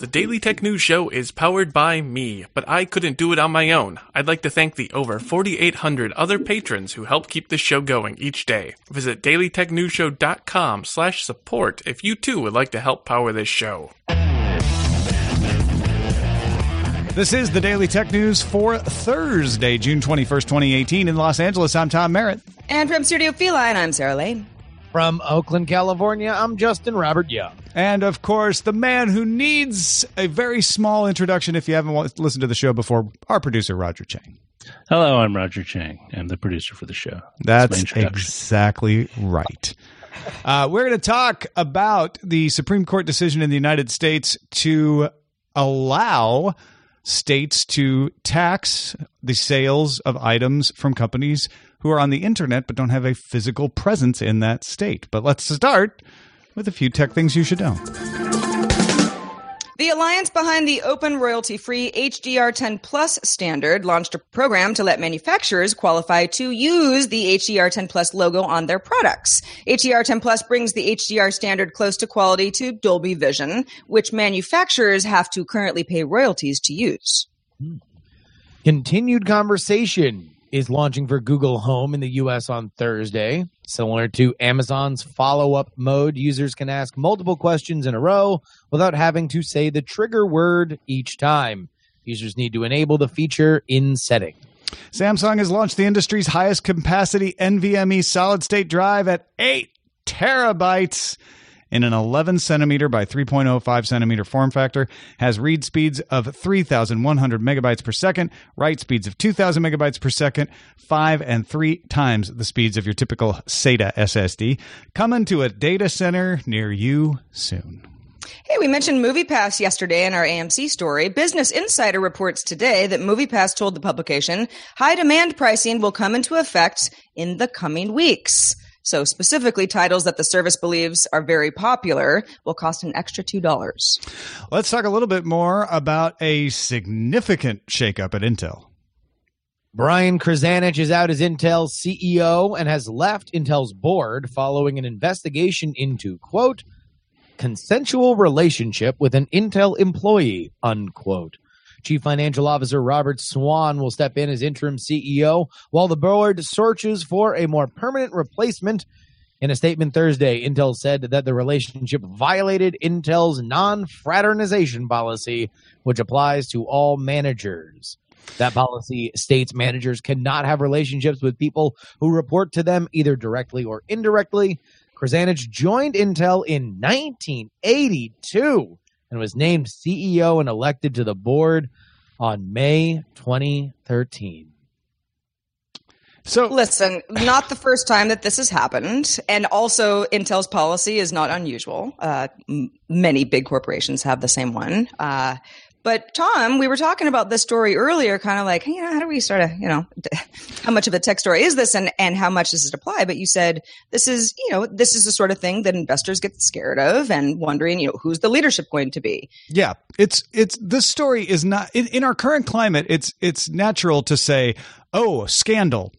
The Daily Tech News Show is powered by me, but I couldn't do it on my own. I'd like to thank the over 4,800 other patrons who help keep this show going each day. Visit dailytechnewsshow.com slash support if you too would like to help power this show. This is the Daily Tech News for Thursday, June 21st, 2018 in Los Angeles. I'm Tom Merritt. And from Studio Feline, I'm Sarah Lane. From Oakland, California, I'm Justin Robert Young. And of course, the man who needs a very small introduction if you haven't listened to the show before, our producer, Roger Chang. Hello, I'm Roger Chang. I'm the producer for the show. That's, That's exactly right. Uh, we're going to talk about the Supreme Court decision in the United States to allow states to tax the sales of items from companies who are on the internet but don't have a physical presence in that state. But let's start with a few tech things you should know. The alliance behind the open royalty free HDR10 Plus standard launched a program to let manufacturers qualify to use the HDR10 Plus logo on their products. HDR10 Plus brings the HDR standard close to quality to Dolby Vision, which manufacturers have to currently pay royalties to use. Hmm. Continued conversation is launching for Google Home in the US on Thursday. Similar to Amazon's follow up mode, users can ask multiple questions in a row without having to say the trigger word each time. Users need to enable the feature in setting. Samsung has launched the industry's highest capacity NVMe solid state drive at 8 terabytes in an 11 centimeter by 3.05 centimeter form factor, has read speeds of 3,100 megabytes per second, write speeds of 2,000 megabytes per second, five and three times the speeds of your typical SATA SSD. Coming to a data center near you soon. Hey, we mentioned MoviePass yesterday in our AMC story. Business Insider reports today that MoviePass told the publication high demand pricing will come into effect in the coming weeks. So, specifically, titles that the service believes are very popular will cost an extra $2. Let's talk a little bit more about a significant shakeup at Intel. Brian Krzanich is out as Intel's CEO and has left Intel's board following an investigation into, quote, consensual relationship with an Intel employee, unquote. Chief Financial Officer Robert Swan will step in as interim CEO while the board searches for a more permanent replacement. In a statement Thursday, Intel said that the relationship violated Intel's non fraternization policy, which applies to all managers. That policy states managers cannot have relationships with people who report to them either directly or indirectly. Krzanich joined Intel in 1982 and was named CEO and elected to the board on May 2013. So listen, not the first time that this has happened, and also Intel's policy is not unusual. Uh, m- many big corporations have the same one. Uh, but Tom, we were talking about this story earlier, kind of like, you know, how do we sort of, you know, how much of a tech story is this, and and how much does it apply? But you said this is, you know, this is the sort of thing that investors get scared of and wondering, you know, who's the leadership going to be? Yeah, it's it's this story is not in, in our current climate. It's it's natural to say, oh, scandal.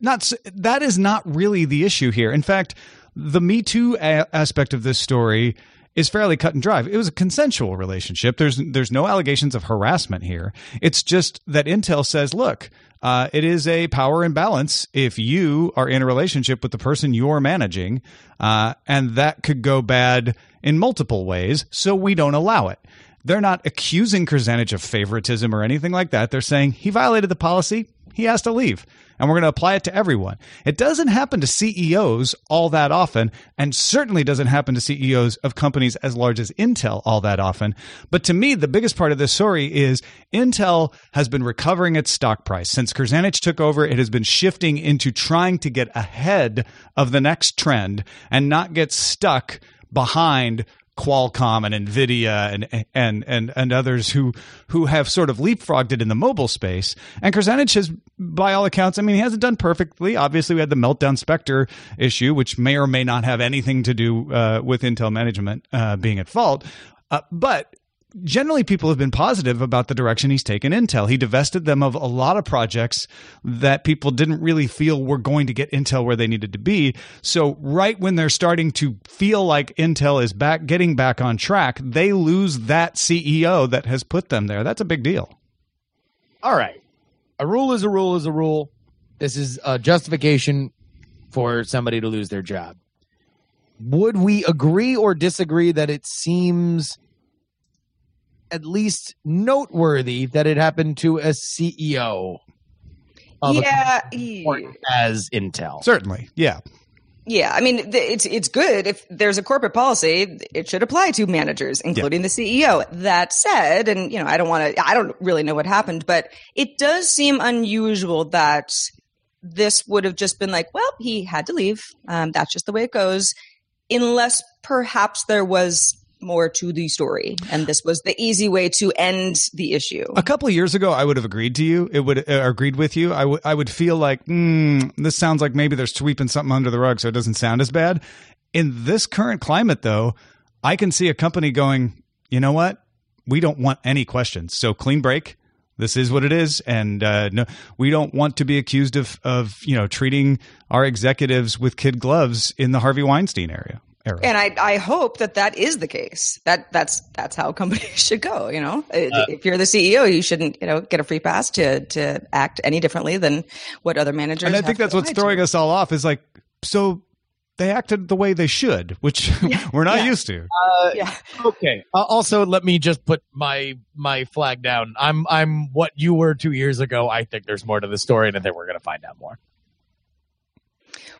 Not that is not really the issue here. In fact, the Me Too a- aspect of this story is fairly cut and dry. It was a consensual relationship. There's there's no allegations of harassment here. It's just that Intel says, look, uh, it is a power imbalance if you are in a relationship with the person you're managing, uh, and that could go bad in multiple ways. So we don't allow it. They're not accusing Krzanich of favoritism or anything like that. They're saying he violated the policy. He has to leave and we're going to apply it to everyone. It doesn't happen to CEOs all that often, and certainly doesn't happen to CEOs of companies as large as Intel all that often. But to me, the biggest part of this story is Intel has been recovering its stock price. Since Krzanich took over, it has been shifting into trying to get ahead of the next trend and not get stuck behind Qualcomm and Nvidia and and and and others who who have sort of leapfrogged it in the mobile space. And Krzanich has, by all accounts, I mean, he hasn't done perfectly. Obviously, we had the meltdown Spectre issue, which may or may not have anything to do uh, with Intel management uh, being at fault. Uh, but generally people have been positive about the direction he's taken Intel. He divested them of a lot of projects that people didn't really feel were going to get Intel where they needed to be. So right when they're starting to feel like Intel is back getting back on track, they lose that CEO that has put them there. That's a big deal. All right. A rule is a rule is a rule. This is a justification for somebody to lose their job. Would we agree or disagree that it seems at least noteworthy that it happened to a CEO. yeah, as Intel. Certainly, yeah. Yeah, I mean, it's it's good if there's a corporate policy, it should apply to managers, including yeah. the CEO. That said, and you know, I don't want to, I don't really know what happened, but it does seem unusual that this would have just been like, well, he had to leave. Um, that's just the way it goes, unless perhaps there was more to the story. And this was the easy way to end the issue. A couple years ago i would have agreed to you. It would uh, agreed with you. I would I would feel like mm, this sounds like maybe they're sweeping something under the rug so it doesn't sound as bad. In this current climate though i can see a company going you know what? We don't want any questions. So clean break. This is what it is. And uh, no we don't want to be accused of of you know treating our executives with kid gloves in the harvey weinstein area era. And I, I hope that that is the case. That that's that's how companies should go. You know, uh, if you're the CEO, you shouldn't you know get a free pass to to act any differently than what other managers. And I think that's what's throwing to. us all off. Is like so they acted the way they should, which yeah, we're not yeah. used to. Uh, yeah. Okay. Uh, also, let me just put my my flag down. I'm I'm what you were two years ago. I think there's more to the story, and I think we're going to find out more.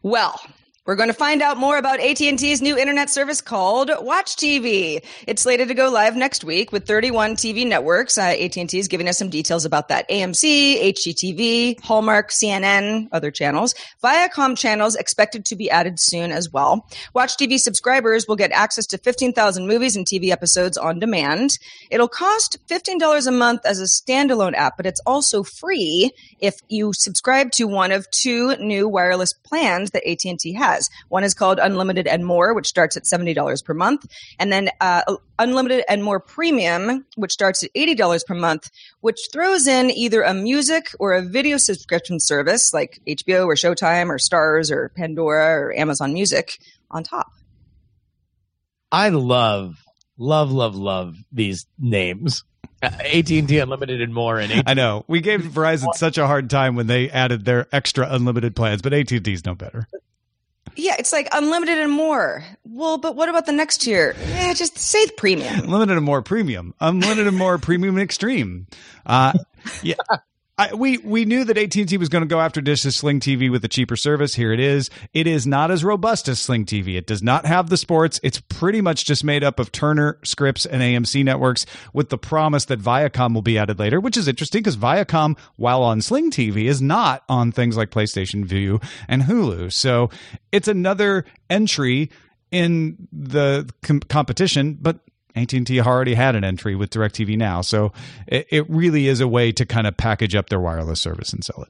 Well, we're going to find out more about AT&T's new internet service called Watch TV. It's slated to go live next week with 31 TV networks. Uh, AT&T is giving us some details about that. AMC, HGTV, Hallmark, CNN, other channels. Viacom channels expected to be added soon as well. Watch TV subscribers will get access to 15,000 movies and TV episodes on demand. It'll cost $15 a month as a standalone app, but it's also free if you subscribe to one of two new wireless plans that AT&T has has. One is called Unlimited and More, which starts at $70 per month. And then uh, Unlimited and More Premium, which starts at $80 per month, which throws in either a music or a video subscription service like HBO or Showtime or Stars or Pandora or Amazon Music on top. I love, love, love, love these names. AT&T Unlimited and more. And AT&T. I know we gave Verizon such a hard time when they added their extra unlimited plans, but AT&T's no better. Yeah, it's like unlimited and more. Well, but what about the next tier? Yeah, just say the premium. Unlimited and more premium. Unlimited and more premium and extreme. Uh, yeah. I, we we knew that AT and T was going to go after Dish's Sling TV with a cheaper service. Here it is. It is not as robust as Sling TV. It does not have the sports. It's pretty much just made up of Turner, Scripps, and AMC networks, with the promise that Viacom will be added later, which is interesting because Viacom, while on Sling TV, is not on things like PlayStation Vue and Hulu. So it's another entry in the com- competition, but AT&T already had an entry with DirecTV Now, so it, it really is a way to kind of package up their wireless service and sell it.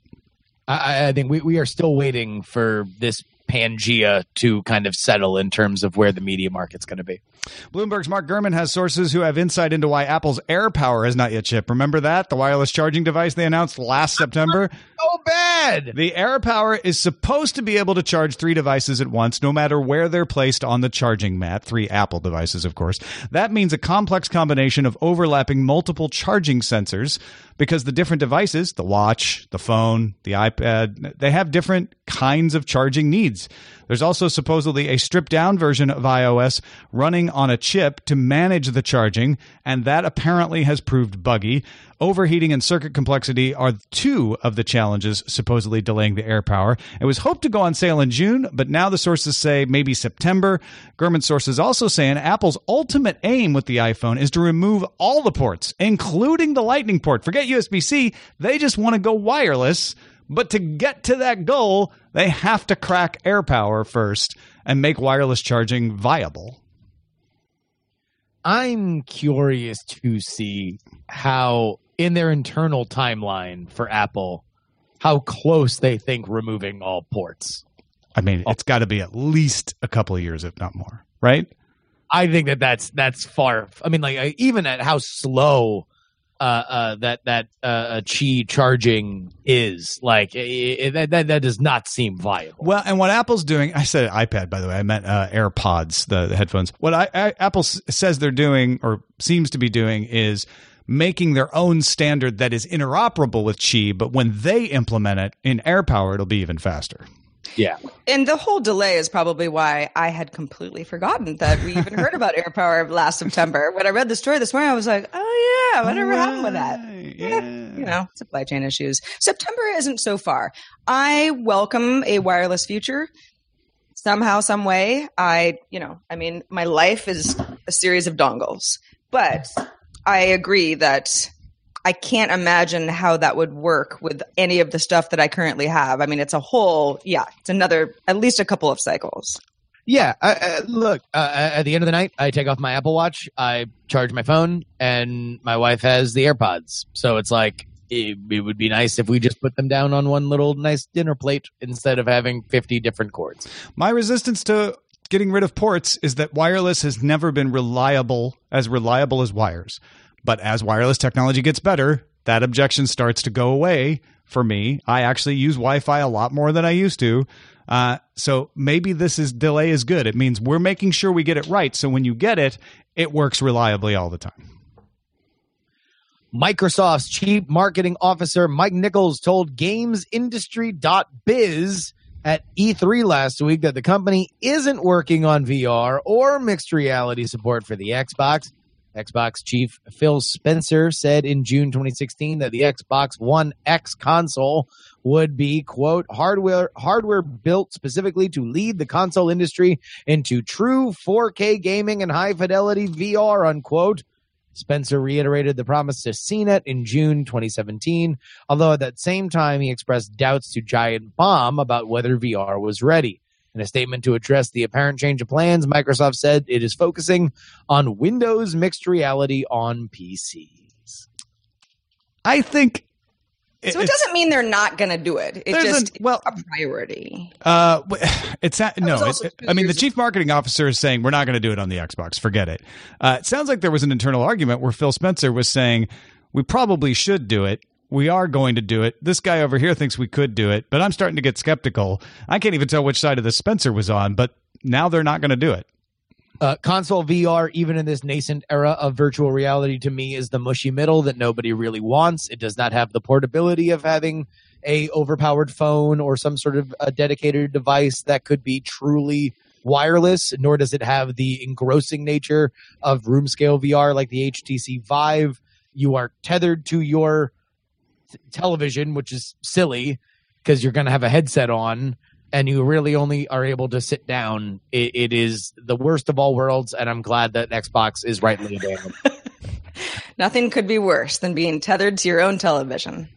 I, I think we, we are still waiting for this Pangea to kind of settle in terms of where the media market's going to be. Bloomberg's Mark Gurman has sources who have insight into why Apple's AirPower has not yet shipped. Remember that? The wireless charging device they announced last September? So bad. The AirPower is supposed to be able to charge three devices at once, no matter where they're placed on the charging mat. Three Apple devices, of course. That means a complex combination of overlapping multiple charging sensors because the different devices, the watch, the phone, the iPad, they have different kinds of charging needs. There's also supposedly a stripped down version of iOS running on a chip to manage the charging, and that apparently has proved buggy. Overheating and circuit complexity are two of the challenges supposedly delaying the AirPower. It was hoped to go on sale in June, but now the sources say maybe September. Gurman sources also saying Apple's ultimate aim with the iPhone is to remove all the ports, including the Lightning port. Forget USB C, they just want to go wireless. But to get to that goal, they have to crack AirPower first and make wireless charging viable. I'm curious to see how, in their internal timeline for Apple, how close they think removing all ports. I mean, it's got to be at least a couple of years, if not more, right? I think that that's that's far. I mean, like even at how slow uh, uh, that that uh, Qi charging is. Like it, that, that that does not seem viable. Well, and what Apple's doing, I said iPad by the way, I meant uh, AirPods, the, the, headphones. What I, I, Apple says they're doing or seems to be doing is making their own standard that is interoperable with Qi, but when they implement it in AirPower, it'll be even faster. Yeah. And the whole delay is probably why I had completely forgotten that we even heard about AirPower last September. When I read the story this morning, I was like, oh, yeah, whatever right. happened with that? Yeah. You know, supply chain issues. September isn't so far. I welcome a wireless future somehow, some way. I, you know, I mean, my life is a series of dongles, but I agree that I can't imagine how that would work with any of the stuff that I currently have. I mean, it's a whole, yeah, it's another, at least a couple of cycles. Yeah, uh, look, uh, at the end of the night, I take off my Apple Watch, I charge my phone, and my wife has the AirPods. So it's like, it, it, would be nice if we just put them down on one little nice dinner plate instead of having 50 different cords. My resistance to getting rid of ports is that wireless has never been reliable, as reliable as wires. But as wireless technology gets better, that objection starts to go away for me. I actually use Wi Fi a lot more than I used to. Uh, so maybe this is delay is good. It means we're making sure we get it right. So when you get it, it works reliably all the time. Microsoft's chief marketing officer Mike Nichols told GamesIndustry.biz at E3 last week that the company isn't working on VR or mixed reality support for the Xbox. Xbox chief Phil Spencer said in June 2016 that the Xbox One X console would be quote hardware hardware built specifically to lead the console industry into true 4K gaming and high fidelity VR unquote. Spencer reiterated the promise to CNET in June 2017, although at that same time he expressed doubts to Giant Bomb about whether VR was ready. In a statement to address the apparent change of plans, Microsoft said it is focusing on Windows mixed reality on PCs. I think so it doesn't mean they're not going to do it. It's just well a priority. Uh, it's not, no. It, I mean, the chief marketing officer is saying we're not going to do it on the Xbox. Forget it. Uh, it sounds like there was an internal argument where Phil Spencer was saying we probably should do it, we are going to do it. This guy over here thinks we could do it, but I'm starting to get skeptical. I can't even tell which side of the Spencer was on, but now they're not going to do it. Uh, console VR, even in this nascent era of virtual reality, to me is the mushy middle that nobody really wants. It does not have the portability of having a overpowered phone or some sort of a dedicated device that could be truly wireless, nor does it have the engrossing nature of room scale VR like the HTC Vive. You are tethered to your television, which is silly because you're going to have a headset on and you really only are able to sit down. It, it is the worst of all worlds, and I'm glad that Xbox is rightly abandoned. Nothing could be worse than being tethered to your own television.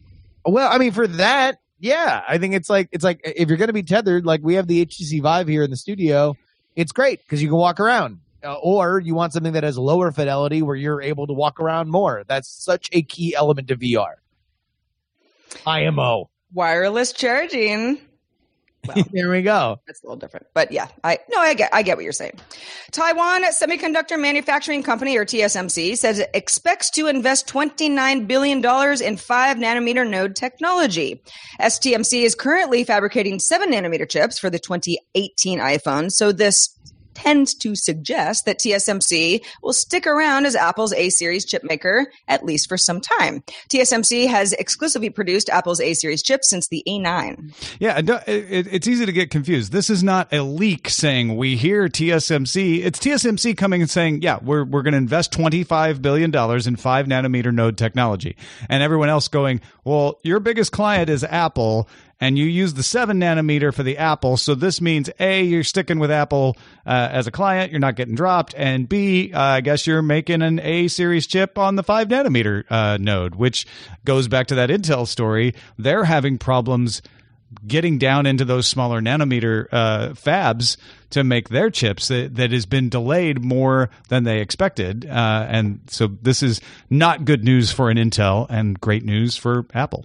Well, I mean, for that, yeah, I think it's like it's like if you're going to be tethered, like we have the HTC Vive here in the studio, it's great because you can walk around. Uh, or you want something that has lower fidelity where you're able to walk around more. That's such a key element of VR. IMO. Wireless charging. Well, there we go. That's a little different, but yeah, I no, I get, I get what you're saying. Taiwan Semiconductor Manufacturing Company, or TSMC, says it expects to invest 29 billion dollars in five nanometer node technology. STMC is currently fabricating seven nanometer chips for the 2018 iPhone, so this tends to suggest that TSMC will stick around as Apple's A series chip maker at least for some time. TSMC has exclusively produced Apple's A series chips since the A9. Yeah, uh, it's easy to get confused. This is not a leak saying we hear TSMC. It's TSMC coming and saying, yeah, we're, we're going to invest $25 billion in five nanometer node technology. And everyone else going, well, your biggest client is Apple and you use the 7 nanometer for the Apple. So this means A, you're sticking with Apple uh, as a client, you're not getting dropped, and B, uh, I guess you're making an A series chip on the 5 nanometer uh, node, which goes back to that Intel story. They're having problems getting down into those smaller nanometer uh, fabs to make their chips that, that has been delayed more than they expected. Uh, and so this is not good news for an Intel and great news for Apple.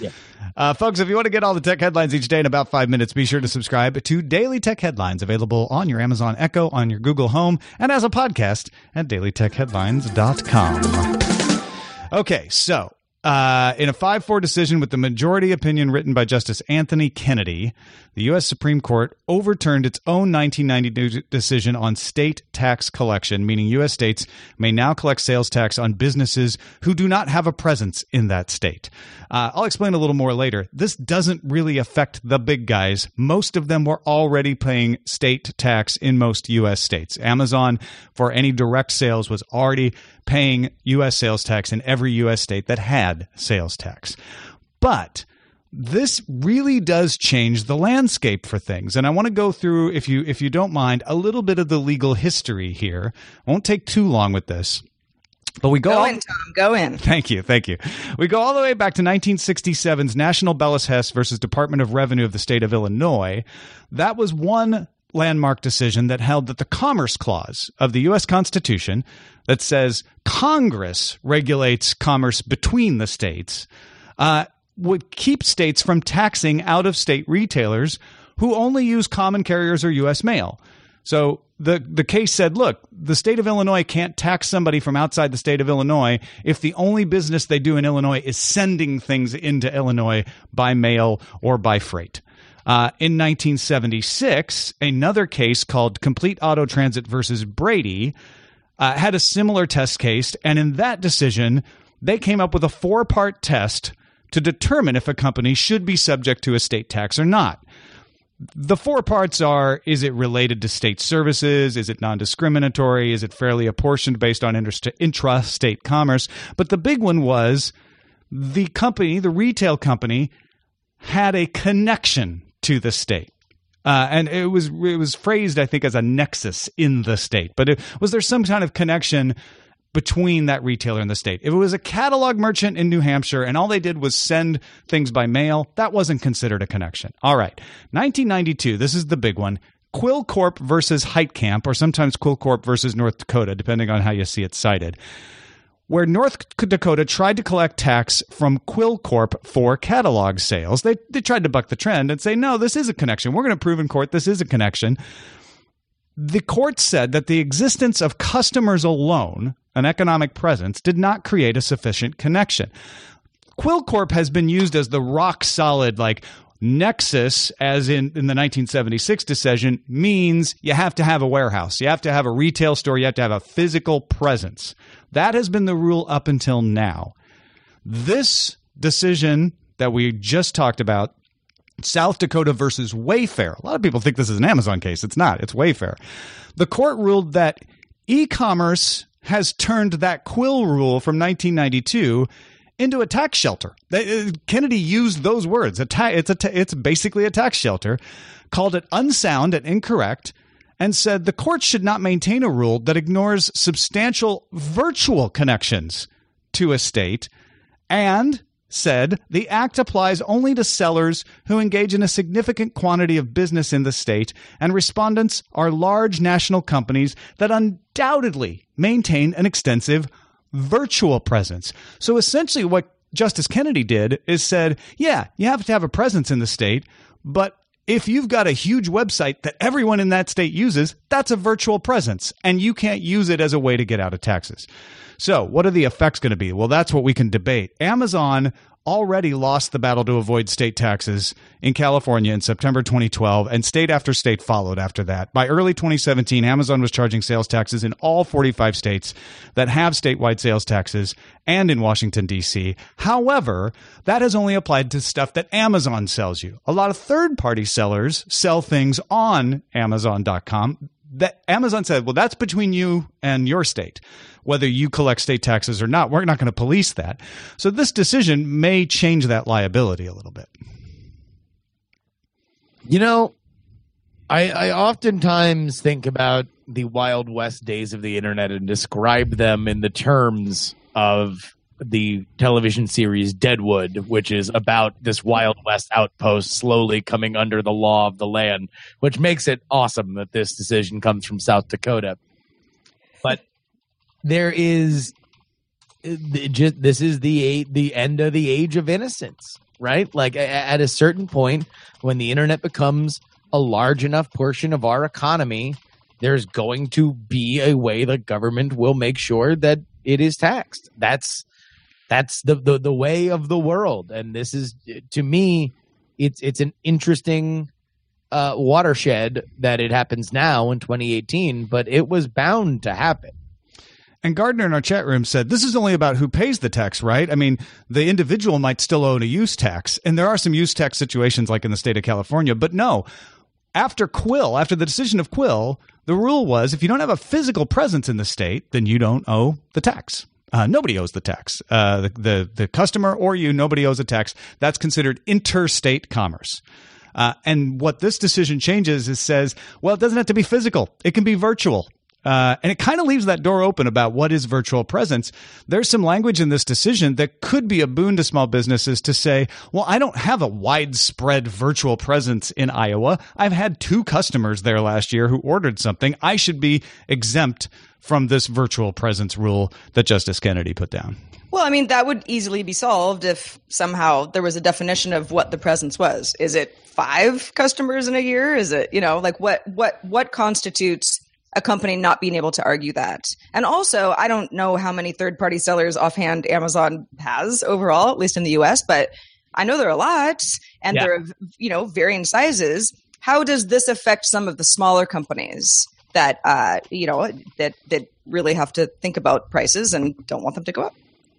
Yeah. Uh, folks, if you want to get all the tech headlines each day in about five minutes, be sure to subscribe to Daily Tech Headlines, available on your Amazon Echo, on your Google Home, and as a podcast at dailytechheadlines.com. Okay, so uh, in a 5 4 decision with the majority opinion written by Justice Anthony Kennedy, the U.S. Supreme Court overturned its own 1992 decision on state tax collection, meaning U.S. states may now collect sales tax on businesses who do not have a presence in that state. Uh, I'll explain a little more later. This doesn't really affect the big guys. Most of them were already paying state tax in most U.S. states. Amazon, for any direct sales, was already paying U.S. sales tax in every U.S. state that had sales tax. But this really does change the landscape for things and i want to go through if you if you don't mind a little bit of the legal history here I won't take too long with this but we go, go all, in, Tom. Go in. Thank you, thank you. We go all the way back to 1967's National Bellas Hess versus Department of Revenue of the state of Illinois. That was one landmark decision that held that the Commerce Clause of the U.S. Constitution, that says Congress regulates commerce between the states, uh, would keep states from taxing out of state retailers who only use common carriers or U.S. mail. So the the case said, look, the state of Illinois can't tax somebody from outside the state of Illinois if the only business they do in Illinois is sending things into Illinois by mail or by freight. Uh, in 1976, another case called Complete Auto Transit versus Brady uh, had a similar test case, and in that decision, they came up with a four part test to determine if a company should be subject to a state tax or not. The four parts are is it related to state services? Is it non discriminatory? Is it fairly apportioned based on intrastate commerce? But the big one was the company, the retail company, had a connection to the state. Uh, and it was it was phrased, I think, as a nexus in the state. But it, was there some kind of connection between that retailer and the state? If it was a catalog merchant in New Hampshire and all they did was send things by mail, that wasn't considered a connection. All right, 1992. This is the big one. Quill Corp versus Heitkamp, or sometimes Quill Corp versus North Dakota, depending on how you see it cited, where North Dakota tried to collect tax from Quill Corp for catalog sales. They, they tried to buck the trend and say, no, this is a connection. We're going to prove in court this is a connection. The court said that the existence of customers alone, an economic presence, did not create a sufficient connection. Quill Corp has been used as the rock solid, like, Nexus, as in, in the 1976 decision, means you have to have a warehouse. You have to have a retail store. You have to have a physical presence. That has been the rule up until now. This decision that we just talked about, South Dakota versus Wayfair. A lot of people think this is an Amazon case. It's not, it's Wayfair. The court ruled that e commerce has turned that quill rule from 1992 into a tax shelter. Uh, Kennedy used those words. it's basically a tax shelter. Called it unsound and incorrect, and said the court should not maintain a rule that ignores substantial virtual connections to a state, and said the act applies only to sellers who engage in a significant quantity of business in the state, and respondents are large national companies that undoubtedly maintain an extensive virtual presence. So essentially, what Justice Kennedy did is said, yeah, you have to have a presence in the state, but if you've got a huge website that everyone in that state uses, that's a virtual presence, and you can't use it as a way to get out of taxes. So, what are the effects going to be? Well, that's what we can debate. Amazon already lost the battle to avoid state taxes in California in September 2012, and state after state followed after that. By early 2017, Amazon was charging sales taxes in all 45 states that have statewide sales taxes and in Washington, D.C. However, that has only applied to stuff that Amazon sells you. A lot of third party sellers sell things on Amazon.com that Amazon said, well, that's between you and your state whether you collect state taxes or not. We're not going to police that. So this decision may change that liability a little bit. You know, I, I oftentimes think about the Wild West days of the internet and describe them in the terms of the television series Deadwood, which is about this Wild West outpost slowly coming under the law of the land, which makes it awesome that this decision comes from South Dakota. But there is just this is the the end of the age of innocence, right? Like at a certain point, when the internet becomes a large enough portion of our economy, there's going to be a way the government will make sure that it is taxed. That's that's the, the the way of the world, and this is to me, it's it's an interesting uh, watershed that it happens now in 2018, but it was bound to happen. And Gardner in our chat room said, This is only about who pays the tax, right? I mean, the individual might still own a use tax. And there are some use tax situations like in the state of California. But no, after Quill, after the decision of Quill, the rule was if you don't have a physical presence in the state, then you don't owe the tax. Uh, nobody owes the tax. Uh, the, the, the customer or you, nobody owes a tax. That's considered interstate commerce. Uh, and what this decision changes is says, well, it doesn't have to be physical. It can be virtual. Uh, and it kind of leaves that door open about what is virtual presence. There's some language in this decision that could be a boon to small businesses to say, well, I don't have a widespread virtual presence in Iowa. I've had two customers there last year who ordered something. I should be exempt from this virtual presence rule that Justice Kennedy put down. Well, I mean, that would easily be solved if somehow there was a definition of what the presence was. Is it five customers in a year? Is it, you know, like what what what constitutes a company not being able to argue that. And also, I don't know how many third party sellers offhand Amazon has overall, at least in the US, but I know there are a lot and yeah. they're, you know, varying sizes. How does this affect some of the smaller companies that, uh, you know, that, that really have to think about prices and don't want them to go up?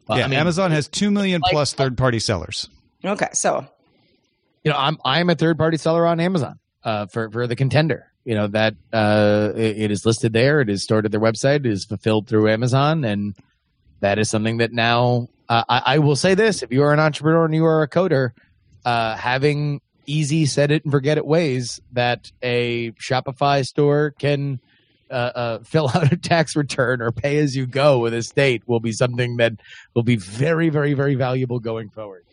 Well, yeah, I mean, Amazon has 2 million like, plus third party sellers. Okay. So, you know, I'm, I'm a third party seller on Amazon uh, for, for the contender you know that uh, it, it is listed there. It is stored at their website. It is fulfilled through Amazon, and that is something that now uh, I, I, will say this: if you are an entrepreneur and you are a coder, uh, having easy set it and forget it ways that a Shopify store can uh, uh, fill out a tax return or pay as you go with a state will be something that will be very, very, very valuable going forward.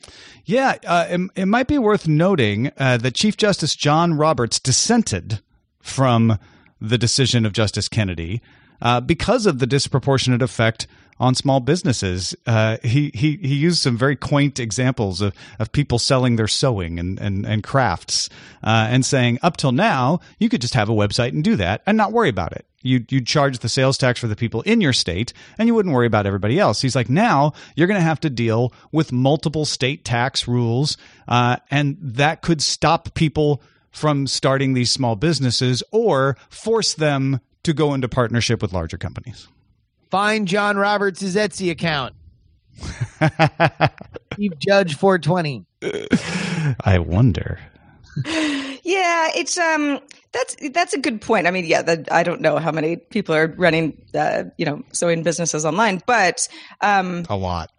Yeah, uh, it, it, might be worth noting that Chief Justice John Roberts dissented from the decision of Justice Kennedy uh, because of the disproportionate effect on small businesses. Uh, he, he he used some very quaint examples of, of people selling their sewing and and, and crafts uh, and saying up till now you could just have a website and do that and not worry about it. You you'd charge the sales tax for the people in your state and you wouldn't worry about everybody else. He's like now you're going to have to deal with multiple state tax rules uh, and that could stop people from starting these small businesses or force them to go into partnership with larger companies. Find John Roberts' Etsy account. Chief Judge 420. I wonder. Yeah, it's um that's that's a good point. I mean, yeah, the, I don't know how many people are running uh, you know sewing businesses online, but um a lot.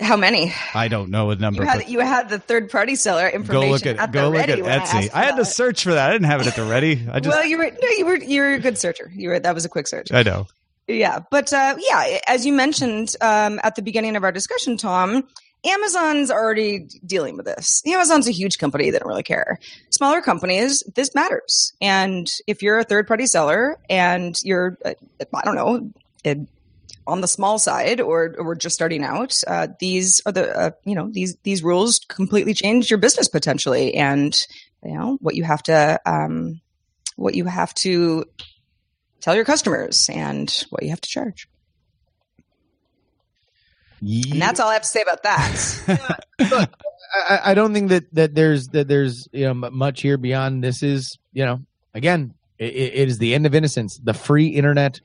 How many? I don't know a number. You had, you had the third party seller information. Go look at, at go look at Etsy. I, I had to search for that. I didn't have it at the ready. I just well, you were no, you were you were a good searcher. You were that was a quick search. I know. Yeah, but uh, yeah, as you mentioned um, at the beginning of our discussion, Tom, Amazon's already dealing with this. Amazon's a huge company; they don't really care. Smaller companies, this matters. And if you're a third party seller and you're, uh, I don't know, on the small side or or just starting out, uh, these are the uh, you know these these rules completely change your business potentially, and you know what you have to um, what you have to tell your customers and what you have to charge. Yeah. And that's all I have to say about that. I, I, don't think that, that there's that there's you know much here beyond this is you know again it, it is the end of innocence. The free internet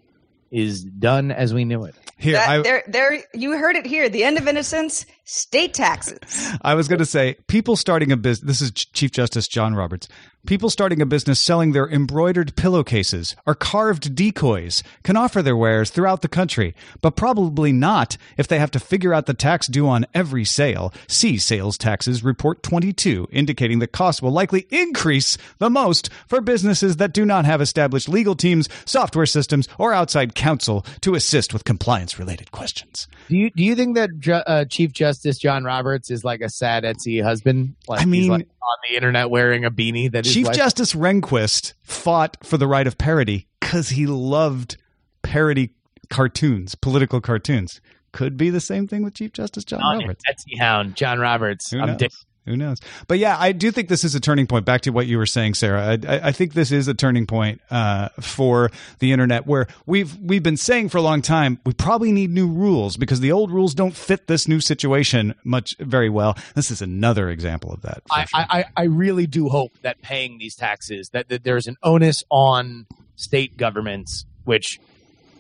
is done as we knew it. Here, that, I, there, there, you heard it here. The end of innocence, state taxes. I was going to say, people starting a business. This is Chief Justice John Roberts. People starting a business selling their embroidered pillowcases or carved decoys can offer their wares throughout the country, but probably not if they have to figure out the tax due on every sale. See Sales Taxes Report 22, indicating that costs will likely increase the most for businesses that do not have established legal teams, software systems, or outside counsel to assist with compliance related questions. Do you do you think that uh, Chief Justice John Roberts is like a sad Etsy husband? Like I mean, like on the internet wearing a beanie that Chief Justice Rehnquist fought for the right of parody because he loved parody cartoons, political cartoons. Could be the same thing with Chief Justice John Roberts. Etsy hound, John Roberts. I'm dick. Who knows? But yeah, I do think this is a turning point. Back to what you were saying, Sarah. I, I think this is a turning point uh, for the internet, where we've we've been saying for a long time we probably need new rules because the old rules don't fit this new situation much very well. This is another example of that. I, sure. I, I really do hope that paying these taxes that, that there's an onus on state governments, which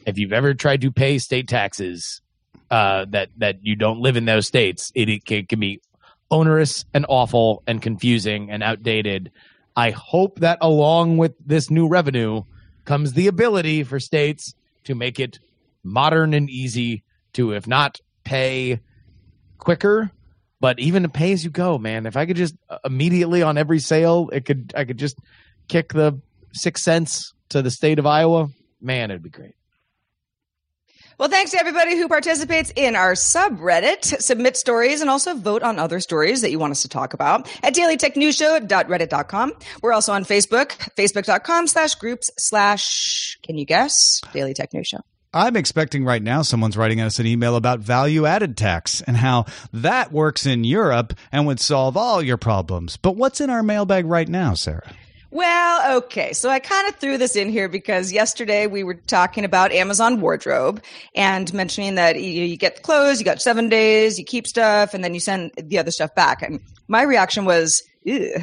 if you've ever tried to pay state taxes, uh, that that you don't live in those states, it, it can be onerous and awful and confusing and outdated. I hope that along with this new revenue comes the ability for states to make it modern and easy to, if not pay quicker, but even to pay as you go, man. If I could just uh, immediately on every sale, it could I could just kick the six cents to the state of Iowa, man, it'd be great. Well, thanks to everybody who participates in our subreddit. Submit stories and also vote on other stories that you want us to talk about at dailytechnewsshow.reddit.com. We're also on Facebook, facebook.com slash groups slash, can you guess? Daily Tech News Show. I'm expecting right now someone's writing us an email about value added tax and how that works in Europe and would solve all your problems. But what's in our mailbag right now, Sarah? Well, okay. So I kind of threw this in here because yesterday we were talking about Amazon wardrobe and mentioning that you, you get clothes, you got seven days, you keep stuff, and then you send the other stuff back. And my reaction was,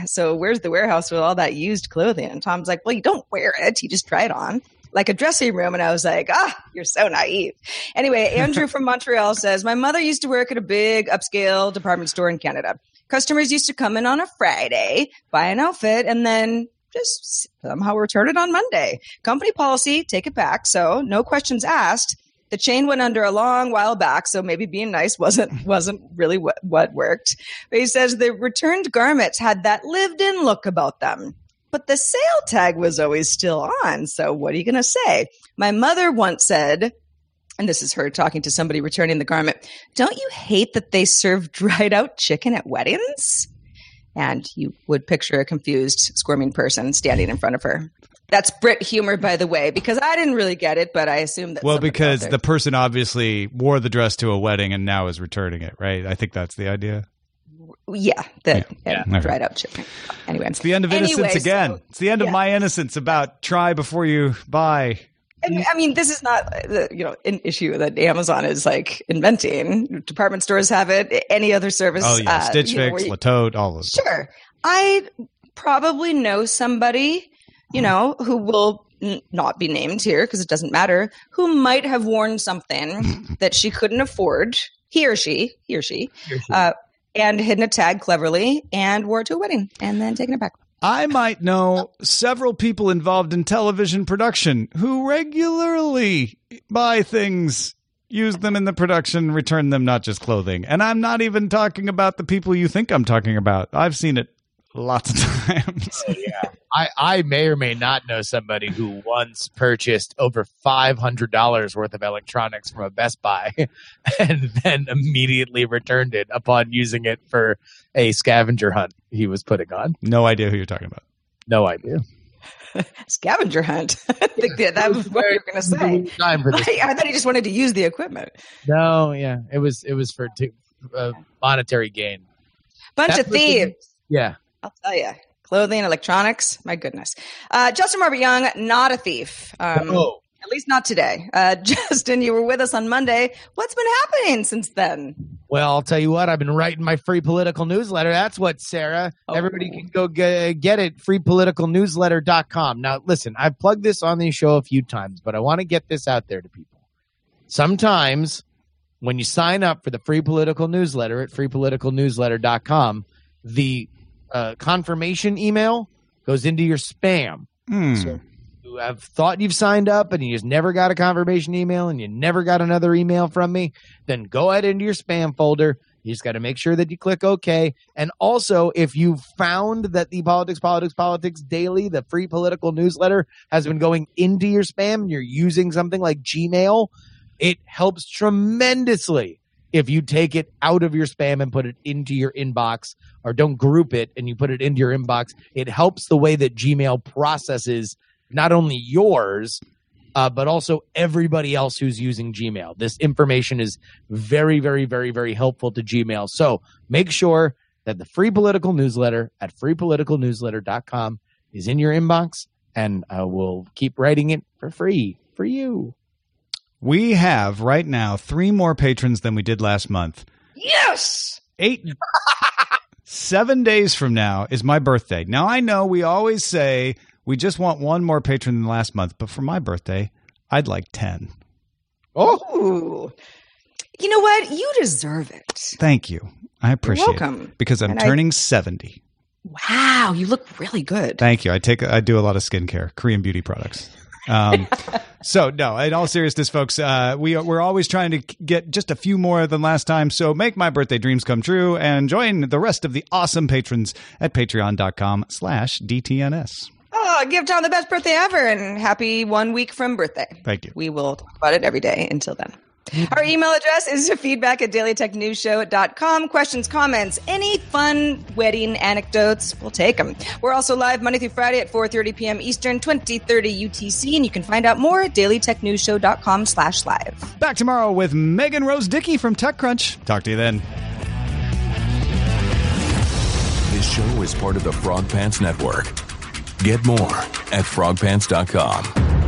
so where's the warehouse with all that used clothing? And Tom's like, well, you don't wear it, you just try it on like a dressing room. And I was like, ah, you're so naive. Anyway, Andrew from Montreal says, my mother used to work at a big upscale department store in Canada. Customers used to come in on a Friday, buy an outfit, and then just somehow return it on Monday. Company policy, take it back. So no questions asked. The chain went under a long while back, so maybe being nice wasn't wasn't really what, what worked. But he says the returned garments had that lived-in look about them. But the sale tag was always still on. So what are you going to say? My mother once said, and this is her talking to somebody returning the garment, don't you hate that they serve dried out chicken at weddings? And you would picture a confused, squirming person standing in front of her. That's Brit humor, by the way, because I didn't really get it, but I assume that. Well, because the person obviously wore the dress to a wedding and now is returning it, right? I think that's the idea. Yeah, the Yeah. yeah, Okay. dried out chicken. Anyway, It's the end of innocence Anyway, again. so- it's the end of my innocence about try before you buy. I mean- I mean, this is not uh, you know an issue that Amazon is like inventing. Department stores have it. Any other service? Oh yeah, uh, Stitch you know, Fix, you- Le Tote, all those. Sure, I probably know somebody, you know, who will n- not be named here because it doesn't matter, who might have worn something that she couldn't afford. He or she, he or she, uh, and hidden a tag cleverly and wore it to a wedding and then taken it back. I might know several people involved in television production who regularly buy things, use them in the production, return them, not just clothing. And I'm not even talking about the people you think I'm talking about. I've seen it lots of times. I, I may or may not know somebody who once purchased over five hundred dollars worth of electronics from a Best Buy and then immediately returned it upon using it for a scavenger hunt he was putting on. no idea who you're talking about. No idea. Scavenger hunt. I think that, that was what you were going to say. Time for this. I, I thought he just wanted to use the equipment. No, yeah, it was it was for t- uh, monetary gain. Bunch That of person- thieves. Yeah, I'll tell you. Clothing, electronics. My goodness. Uh, Justin Robert Young, not a thief. Um, Oh. At least not today. Uh, Justin, you were with us on Monday. What's been happening since then? Well, I'll tell you what, I've been writing my free political newsletter. That's what, Sarah. Everybody can go get, get it, freepoliticalnewsletter.com. Now, listen, I've plugged this on the show a few times, but I want to get this out there to people. Sometimes when you sign up for the free political newsletter at freepoliticalnewsletter.com, the uh, confirmation email goes into your spam. Hmm. So you have thought you've signed up and you just never got a confirmation email and you never got another email from me, then go ahead into your spam folder. You just got to make sure that you click OK. And also, if you found that the Politics, Politics, Politics Daily, the free political newsletter, has been going into your spam and you're using something like Gmail, it helps tremendously if you take it out of your spam and put it into your inbox or don't group it and you put it into your inbox. It helps the way that Gmail processes not only yours, uh, but also everybody else who's using Gmail. This information is very, very, very, very helpful to Gmail. So make sure that the free political newsletter at freepoliticalnewsletter.com is in your inbox and I will keep writing it for free for you. We have right now three more patrons than we did last month. Yes. Eight, seven days from now is my birthday. Now, I know we always say we just want one more patron than last month, but for my birthday, I'd like 10. Oh. You know what? You deserve it. Thank you. I appreciate welcome. it because I'm And I- turning 70. Wow, you look really good. Thank you. I take I do a lot of skincare, Korean beauty products. Um, so no, in all seriousness, folks, uh, we we're always trying to get just a few more than last time. So make my birthday dreams come true and join the rest of the awesome patrons at patreon.com slash DTNS. Oh, give Tom the best birthday ever and happy one week from birthday. Thank you. We will talk about it every day until then. Our email address is feedback at dailytechnewsshow.com. Questions, comments, any fun wedding anecdotes, we'll take them. We're also live Monday through Friday at 4.30 p.m. Eastern, 2030 UTC, and you can find out more at dailytechnewsshow.com slash live. Back tomorrow with Megan Rose Dickey from TechCrunch. Talk to you then. This show is part of the Frog Pants Network. Get more at frogpants.com.